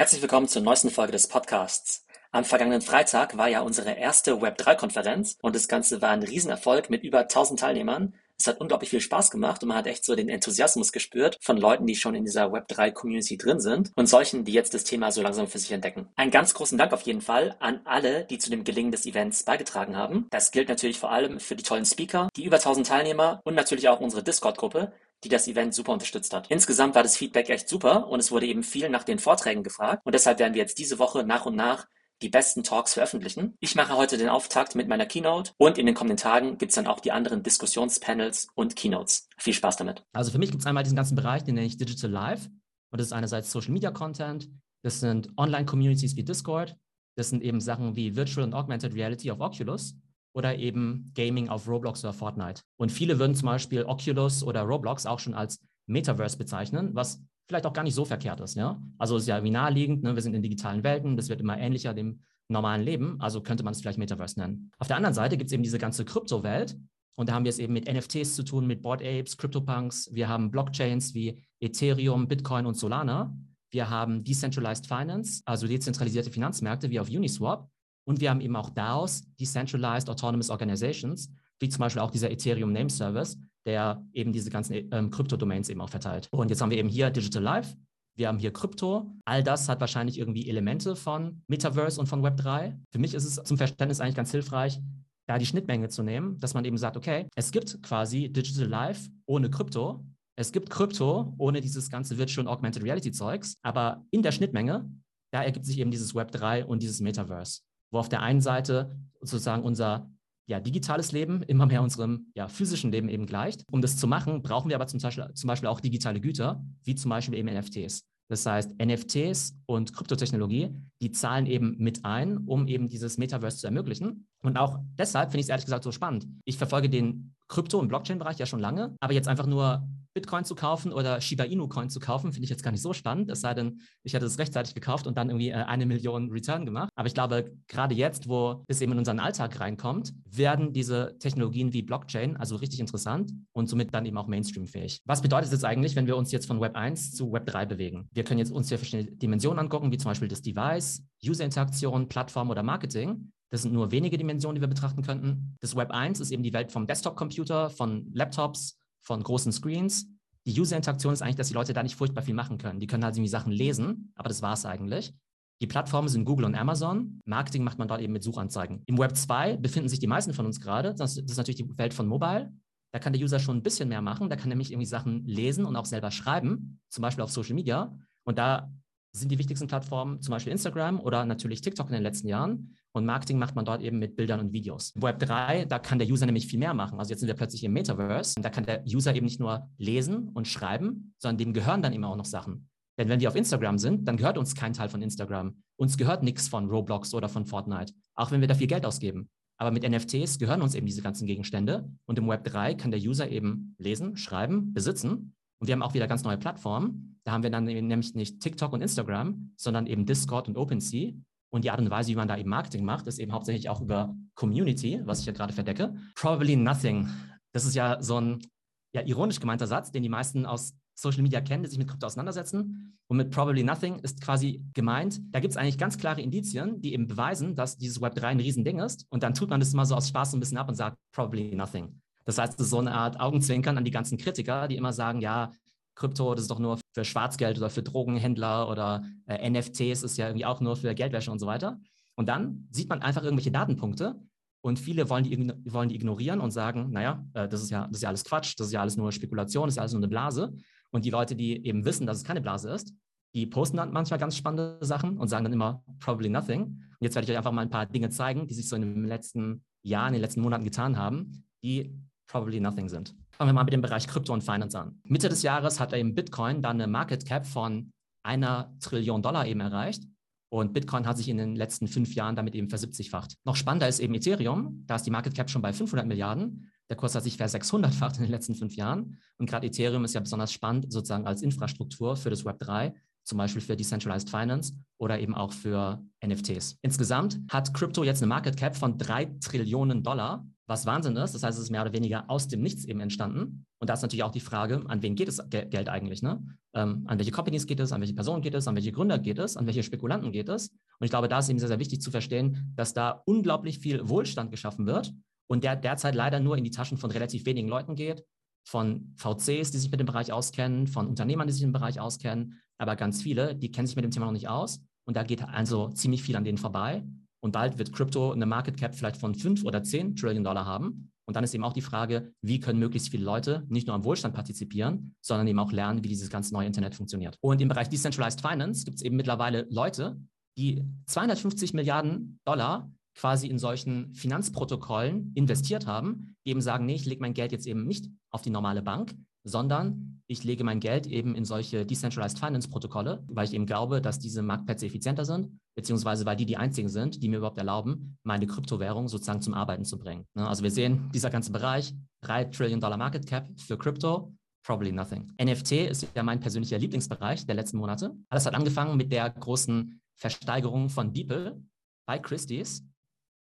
Herzlich willkommen zur neuesten Folge des Podcasts. Am vergangenen Freitag war ja unsere erste Web3-Konferenz und das Ganze war ein Riesenerfolg mit über 1000 Teilnehmern. Es hat unglaublich viel Spaß gemacht und man hat echt so den Enthusiasmus gespürt von Leuten, die schon in dieser Web3-Community drin sind und solchen, die jetzt das Thema so langsam für sich entdecken. Einen ganz großen Dank auf jeden Fall an alle, die zu dem Gelingen des Events beigetragen haben. Das gilt natürlich vor allem für die tollen Speaker, die über 1000 Teilnehmer und natürlich auch unsere Discord-Gruppe, die das Event super unterstützt hat. Insgesamt war das Feedback echt super und es wurde eben viel nach den Vorträgen gefragt und deshalb werden wir jetzt diese Woche nach und nach die besten Talks veröffentlichen. Ich mache heute den Auftakt mit meiner Keynote und in den kommenden Tagen gibt es dann auch die anderen Diskussionspanels und Keynotes. Viel Spaß damit. Also für mich gibt es einmal diesen ganzen Bereich, den nenne ich Digital Life. Und das ist einerseits Social Media Content, das sind Online-Communities wie Discord, das sind eben Sachen wie Virtual und Augmented Reality auf Oculus oder eben Gaming auf Roblox oder Fortnite. Und viele würden zum Beispiel Oculus oder Roblox auch schon als Metaverse bezeichnen, was vielleicht auch gar nicht so verkehrt ist. Ja? Also es ist ja wie naheliegend, ne? wir sind in digitalen Welten, das wird immer ähnlicher dem normalen Leben, also könnte man es vielleicht Metaverse nennen. Auf der anderen Seite gibt es eben diese ganze Kryptowelt und da haben wir es eben mit NFTs zu tun, mit Board Apes, CryptoPunks, wir haben Blockchains wie Ethereum, Bitcoin und Solana. Wir haben Decentralized Finance, also dezentralisierte Finanzmärkte wie auf Uniswap. Und wir haben eben auch DAOs, Decentralized Autonomous Organizations, wie zum Beispiel auch dieser Ethereum Name Service, der eben diese ganzen ähm, Krypto-Domains eben auch verteilt. Und jetzt haben wir eben hier Digital Life, wir haben hier Krypto. All das hat wahrscheinlich irgendwie Elemente von Metaverse und von Web3. Für mich ist es zum Verständnis eigentlich ganz hilfreich, da die Schnittmenge zu nehmen, dass man eben sagt, okay, es gibt quasi Digital Life ohne Krypto. Es gibt Krypto ohne dieses ganze Virtual und Augmented Reality Zeugs, aber in der Schnittmenge, da ergibt sich eben dieses Web3 und dieses Metaverse, wo auf der einen Seite sozusagen unser ja, digitales Leben immer mehr unserem ja, physischen Leben eben gleicht. Um das zu machen, brauchen wir aber zum Beispiel, zum Beispiel auch digitale Güter, wie zum Beispiel eben NFTs. Das heißt, NFTs und Kryptotechnologie, die zahlen eben mit ein, um eben dieses Metaverse zu ermöglichen. Und auch deshalb finde ich es ehrlich gesagt so spannend. Ich verfolge den Krypto- und Blockchain-Bereich ja schon lange, aber jetzt einfach nur Bitcoin zu kaufen oder Shiba Inu Coin zu kaufen, finde ich jetzt gar nicht so spannend. Es sei denn, ich hätte es rechtzeitig gekauft und dann irgendwie äh, eine Million Return gemacht. Aber ich glaube, gerade jetzt, wo es eben in unseren Alltag reinkommt, werden diese Technologien wie Blockchain also richtig interessant und somit dann eben auch Mainstream-fähig. Was bedeutet das eigentlich, wenn wir uns jetzt von Web 1 zu Web 3 bewegen? Wir können jetzt uns hier verschiedene Dimensionen angucken, wie zum Beispiel das Device, User-Interaktion, Plattform oder Marketing. Das sind nur wenige Dimensionen, die wir betrachten könnten. Das Web 1 ist eben die Welt vom Desktop-Computer, von Laptops, von großen Screens. Die User-Interaktion ist eigentlich, dass die Leute da nicht furchtbar viel machen können. Die können halt irgendwie Sachen lesen, aber das war es eigentlich. Die Plattformen sind Google und Amazon. Marketing macht man dort eben mit Suchanzeigen. Im Web 2 befinden sich die meisten von uns gerade. Das, ist natürlich die Welt von Mobile. Da kann der User schon ein bisschen mehr machen. Da kann nämlich irgendwie Sachen lesen und auch selber schreiben, zum Beispiel auf Social Media. Und da sind die wichtigsten Plattformen zum Beispiel Instagram oder natürlich TikTok in den letzten Jahren. Und Marketing macht man dort eben mit Bildern und Videos. Web 3, da kann der User nämlich viel mehr machen. Also jetzt sind wir plötzlich im Metaverse. Und da kann der User eben nicht nur lesen und schreiben, sondern dem gehören dann immer auch noch Sachen. Denn wenn wir auf Instagram sind, dann gehört uns kein Teil von Instagram. Uns gehört nichts von Roblox oder von Fortnite, auch wenn wir da viel Geld ausgeben. Aber mit NFTs gehören uns eben diese ganzen Gegenstände. Und im Web 3 kann der User eben lesen, schreiben, besitzen. Und wir haben auch wieder ganz neue Plattformen. Da haben wir dann nämlich nicht TikTok und Instagram, sondern eben Discord und OpenSea. Und die Art und Weise, wie man da eben Marketing macht, ist eben hauptsächlich auch über Community, was ich ja gerade verdecke. Probably nothing. Das ist ja so ein ja, ironisch gemeinter Satz, den die meisten aus Social Media kennen, die sich mit Krypto auseinandersetzen. Und mit Probably Nothing ist quasi gemeint, da gibt es eigentlich ganz klare Indizien, die eben beweisen, dass dieses Web3 ein Riesending ist. Und dann tut man das immer so aus Spaß so ein bisschen ab und sagt Probably Nothing. Das heißt, es ist so eine Art Augenzwinkern an die ganzen Kritiker, die immer sagen, ja, Krypto, das ist doch nur für Schwarzgeld oder für Drogenhändler oder äh, NFTs ist ja irgendwie auch nur für Geldwäsche und so weiter. Und dann sieht man einfach irgendwelche Datenpunkte und viele wollen die, wollen die ignorieren und sagen, naja, äh, das, ist ja, das ist ja alles Quatsch, das ist ja alles nur Spekulation, das ist ja alles nur eine Blase. Und die Leute, die eben wissen, dass es keine Blase ist, die posten dann manchmal ganz spannende Sachen und sagen dann immer probably nothing. Und jetzt werde ich euch einfach mal ein paar Dinge zeigen, die sich so in den letzten Jahren, in den letzten Monaten getan haben, die probably nothing sind. Fangen wir mal mit dem Bereich Krypto und Finance an. Mitte des Jahres hat eben Bitcoin dann eine Market Cap von einer Trillion Dollar eben erreicht. Und Bitcoin hat sich in den letzten fünf Jahren damit eben versiebzigfacht. Noch spannender ist eben Ethereum. Da ist die Market Cap schon bei 500 Milliarden. Der Kurs hat sich ver 600-facht in den letzten fünf Jahren. Und gerade Ethereum ist ja besonders spannend sozusagen als Infrastruktur für das Web 3, zum Beispiel für Decentralized Finance oder eben auch für NFTs. Insgesamt hat Crypto jetzt eine Market Cap von drei Trillionen Dollar was Wahnsinn ist. Das heißt, es ist mehr oder weniger aus dem Nichts eben entstanden. Und da ist natürlich auch die Frage, an wen geht das Geld eigentlich? Ne? Ähm, an welche Companies geht es? An welche Personen geht es? An welche Gründer geht es? An welche Spekulanten geht es? Und ich glaube, da ist eben sehr, sehr wichtig zu verstehen, dass da unglaublich viel Wohlstand geschaffen wird und der derzeit leider nur in die Taschen von relativ wenigen Leuten geht, von VCs, die sich mit dem Bereich auskennen, von Unternehmern, die sich im Bereich auskennen, aber ganz viele, die kennen sich mit dem Thema noch nicht aus. Und da geht also ziemlich viel an denen vorbei. Und bald wird Krypto eine Market Cap vielleicht von 5 oder 10 Trillion Dollar haben. Und dann ist eben auch die Frage, wie können möglichst viele Leute nicht nur am Wohlstand partizipieren, sondern eben auch lernen, wie dieses ganze neue Internet funktioniert. Und im Bereich Decentralized Finance gibt es eben mittlerweile Leute, die 250 Milliarden Dollar quasi in solchen Finanzprotokollen investiert haben, die eben sagen, nee, ich lege mein Geld jetzt eben nicht auf die normale Bank, sondern ich lege mein Geld eben in solche Decentralized Finance Protokolle, weil ich eben glaube, dass diese Marktplätze effizienter sind, beziehungsweise weil die die einzigen sind, die mir überhaupt erlauben, meine Kryptowährung sozusagen zum Arbeiten zu bringen. Ne, also wir sehen, dieser ganze Bereich, 3 Trillion Dollar Market Cap für Krypto, probably nothing. NFT ist ja mein persönlicher Lieblingsbereich der letzten Monate. Alles hat angefangen mit der großen Versteigerung von Beeple bei Christie's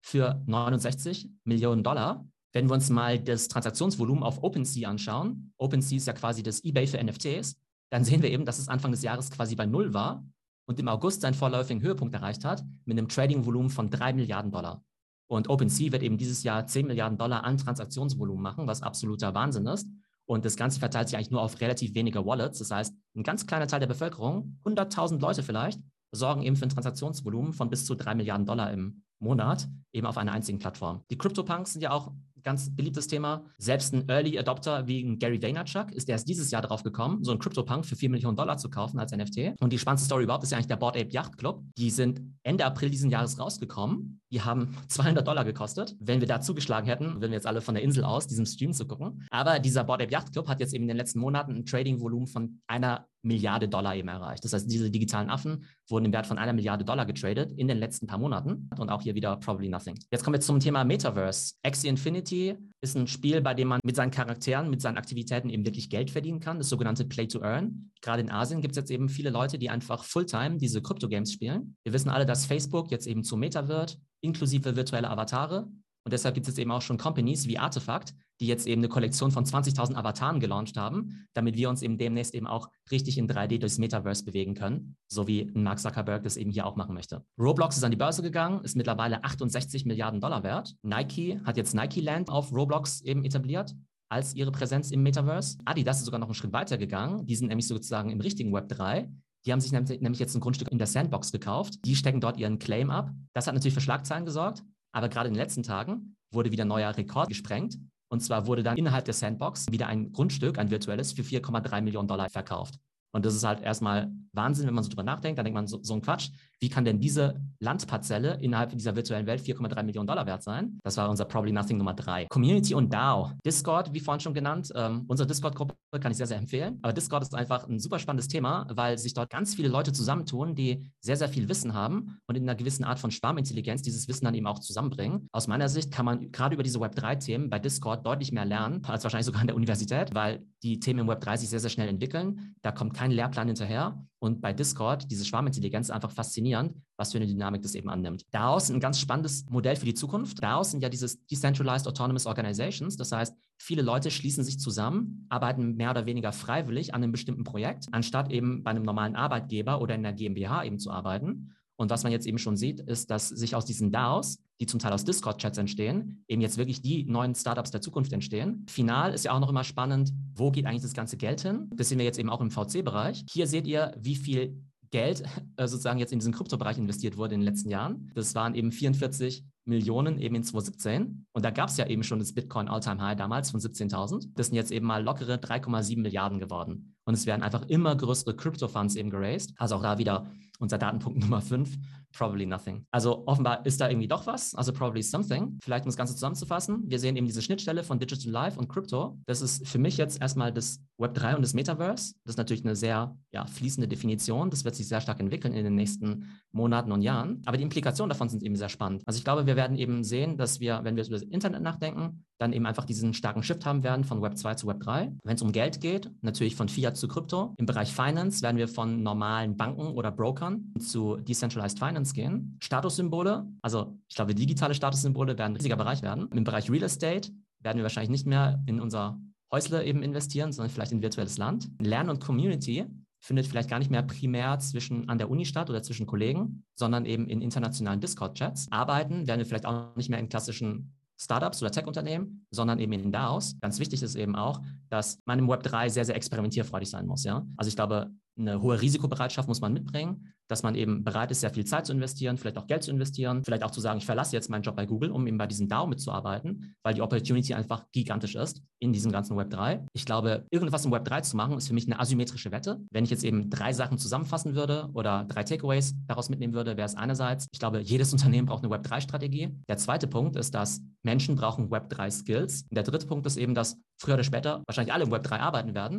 für 69 Millionen Dollar. Wenn wir uns mal das Transaktionsvolumen auf OpenSea anschauen, OpenSea ist ja quasi das eBay für NFTs, dann sehen wir eben, dass es Anfang des Jahres quasi bei Null war und im August seinen vorläufigen Höhepunkt erreicht hat mit einem Trading-Volumen von 3 Milliarden Dollar. Und OpenSea wird eben dieses Jahr 10 Milliarden Dollar an Transaktionsvolumen machen, was absoluter Wahnsinn ist. Und das Ganze verteilt sich eigentlich nur auf relativ wenige Wallets. Das heißt, ein ganz kleiner Teil der Bevölkerung, 100.000 Leute vielleicht, sorgen eben für ein Transaktionsvolumen von bis zu 3 Milliarden Dollar im Monat eben auf einer einzigen Plattform. Die CryptoPunks sind ja auch ganz beliebtes Thema. Selbst ein Early Adopter wie Gary Vaynerchuk ist erst dieses Jahr darauf gekommen, so ein CryptoPunk für 4 Millionen Dollar zu kaufen als NFT. Und die spannendste Story überhaupt ist ja eigentlich der Board Ape Yacht Club. Die sind Ende April diesen Jahres rausgekommen. Die haben 200 Dollar gekostet. Wenn wir da zugeschlagen hätten, würden wir jetzt alle von der Insel aus diesem Stream zu gucken. Aber dieser Board Ape Yacht Club hat jetzt eben in den letzten Monaten ein Trading-Volumen von einer Milliarde Dollar eben erreicht. Das heißt, diese digitalen Affen wurden im Wert von einer Milliarde Dollar getradet in den letzten paar Monaten und auch hier wieder probably nothing. Jetzt kommen wir zum Thema Metaverse. Axie Infinity ist ein Spiel, bei dem man mit seinen Charakteren, mit seinen Aktivitäten eben wirklich Geld verdienen kann, das sogenannte Play to Earn. Gerade in Asien gibt es jetzt eben viele Leute, die einfach Fulltime diese Krypto-Games spielen. Wir wissen alle, dass Facebook jetzt eben zu Meta wird, inklusive virtuelle Avatare. Und deshalb gibt es jetzt eben auch schon Companies wie Artefakt, die jetzt eben eine Kollektion von 20.000 Avataren gelauncht haben, damit wir uns eben demnächst eben auch richtig in 3D durchs Metaverse bewegen können, so wie Mark Zuckerberg das eben hier auch machen möchte. Roblox ist an die Börse gegangen, ist mittlerweile 68 Milliarden Dollar wert. Nike hat jetzt Nike Land auf Roblox eben etabliert als ihre Präsenz im Metaverse. Adidas ist sogar noch einen Schritt weiter gegangen. Die sind nämlich sozusagen im richtigen Web 3. Die haben sich nämlich jetzt ein Grundstück in der Sandbox gekauft. Die stecken dort ihren Claim ab. Das hat natürlich für Schlagzeilen gesorgt. Aber gerade in den letzten Tagen wurde wieder ein neuer Rekord gesprengt. Und zwar wurde dann innerhalb der Sandbox wieder ein Grundstück, ein virtuelles, für 4,3 Millionen Dollar verkauft. Und das ist halt erstmal Wahnsinn, wenn man so drüber nachdenkt. Dann denkt man so, so ein Quatsch. Wie kann denn diese Landparzelle innerhalb dieser virtuellen Welt 4,3 Millionen Dollar wert sein? Das war unser Probably Nothing Nummer drei. Community und DAO. Discord, wie vorhin schon genannt. Ähm, unsere Discord-Gruppe kann ich sehr, sehr empfehlen. Aber Discord ist einfach ein super spannendes Thema, weil sich dort ganz viele Leute zusammentun, die sehr, sehr viel Wissen haben und in einer gewissen Art von Schwarmintelligenz dieses Wissen dann eben auch zusammenbringen. Aus meiner Sicht kann man gerade über diese Web3-Themen bei Discord deutlich mehr lernen, als wahrscheinlich sogar an der Universität, weil die Themen im Web3 sich sehr, sehr schnell entwickeln. Da kommt kein Lehrplan hinterher. Und bei Discord, diese Schwarmintelligenz, einfach faszinierend, was für eine Dynamik das eben annimmt. Daraus ein ganz spannendes Modell für die Zukunft. Daraus sind ja diese Decentralized Autonomous Organizations. Das heißt, viele Leute schließen sich zusammen, arbeiten mehr oder weniger freiwillig an einem bestimmten Projekt, anstatt eben bei einem normalen Arbeitgeber oder in der GmbH eben zu arbeiten. Und was man jetzt eben schon sieht, ist, dass sich aus diesen DAOs, die zum Teil aus Discord-Chats entstehen, eben jetzt wirklich die neuen Startups der Zukunft entstehen. Final ist ja auch noch immer spannend, wo geht eigentlich das ganze Geld hin? Das sehen wir jetzt eben auch im VC-Bereich. Hier seht ihr, wie viel Geld äh, sozusagen jetzt in diesen Kryptobereich investiert wurde in den letzten Jahren. Das waren eben 44 Millionen eben in 2017. Und da gab es ja eben schon das Bitcoin All-Time High damals von 17.000. Das sind jetzt eben mal lockere 3,7 Milliarden geworden. Und es werden einfach immer größere Crypto-Funds eben geraced. Also auch da wieder unser Datenpunkt Nummer 5 probably nothing. Also offenbar ist da irgendwie doch was, also probably something. Vielleicht um das Ganze zusammenzufassen, wir sehen eben diese Schnittstelle von Digital Life und Crypto. Das ist für mich jetzt erstmal das Web3 und das Metaverse. Das ist natürlich eine sehr ja, fließende Definition. Das wird sich sehr stark entwickeln in den nächsten Monaten und Jahren. Aber die Implikationen davon sind eben sehr spannend. Also ich glaube, wir werden eben sehen, dass wir, wenn wir über das Internet nachdenken, dann eben einfach diesen starken Shift haben werden von Web 2 zu Web 3. Wenn es um Geld geht, natürlich von Fiat zu Krypto. Im Bereich Finance werden wir von normalen Banken oder Brokern zu Decentralized Finance gehen. Statussymbole, also ich glaube, digitale Statussymbole werden ein riesiger Bereich werden. Im Bereich Real Estate werden wir wahrscheinlich nicht mehr in unser Häusle eben investieren, sondern vielleicht in virtuelles Land. Lernen und Community findet vielleicht gar nicht mehr primär zwischen an der Uni statt oder zwischen Kollegen, sondern eben in internationalen Discord-Chats. Arbeiten werden wir vielleicht auch nicht mehr in klassischen Startups oder Tech-Unternehmen, sondern eben in DAOs. Ganz wichtig ist eben auch, dass man im Web 3 sehr, sehr experimentierfreudig sein muss. Ja? Also ich glaube, eine hohe Risikobereitschaft muss man mitbringen, dass man eben bereit ist, sehr viel Zeit zu investieren, vielleicht auch Geld zu investieren, vielleicht auch zu sagen, ich verlasse jetzt meinen Job bei Google, um eben bei diesem DAO mitzuarbeiten, weil die Opportunity einfach gigantisch ist in diesem ganzen Web 3. Ich glaube, irgendwas im Web 3 zu machen, ist für mich eine asymmetrische Wette. Wenn ich jetzt eben drei Sachen zusammenfassen würde oder drei Takeaways daraus mitnehmen würde, wäre es einerseits, ich glaube, jedes Unternehmen braucht eine Web 3-Strategie. Der zweite Punkt ist, dass Menschen brauchen Web 3 Skills. Und der dritte Punkt ist eben, dass früher oder später wahrscheinlich alle im Web 3 arbeiten werden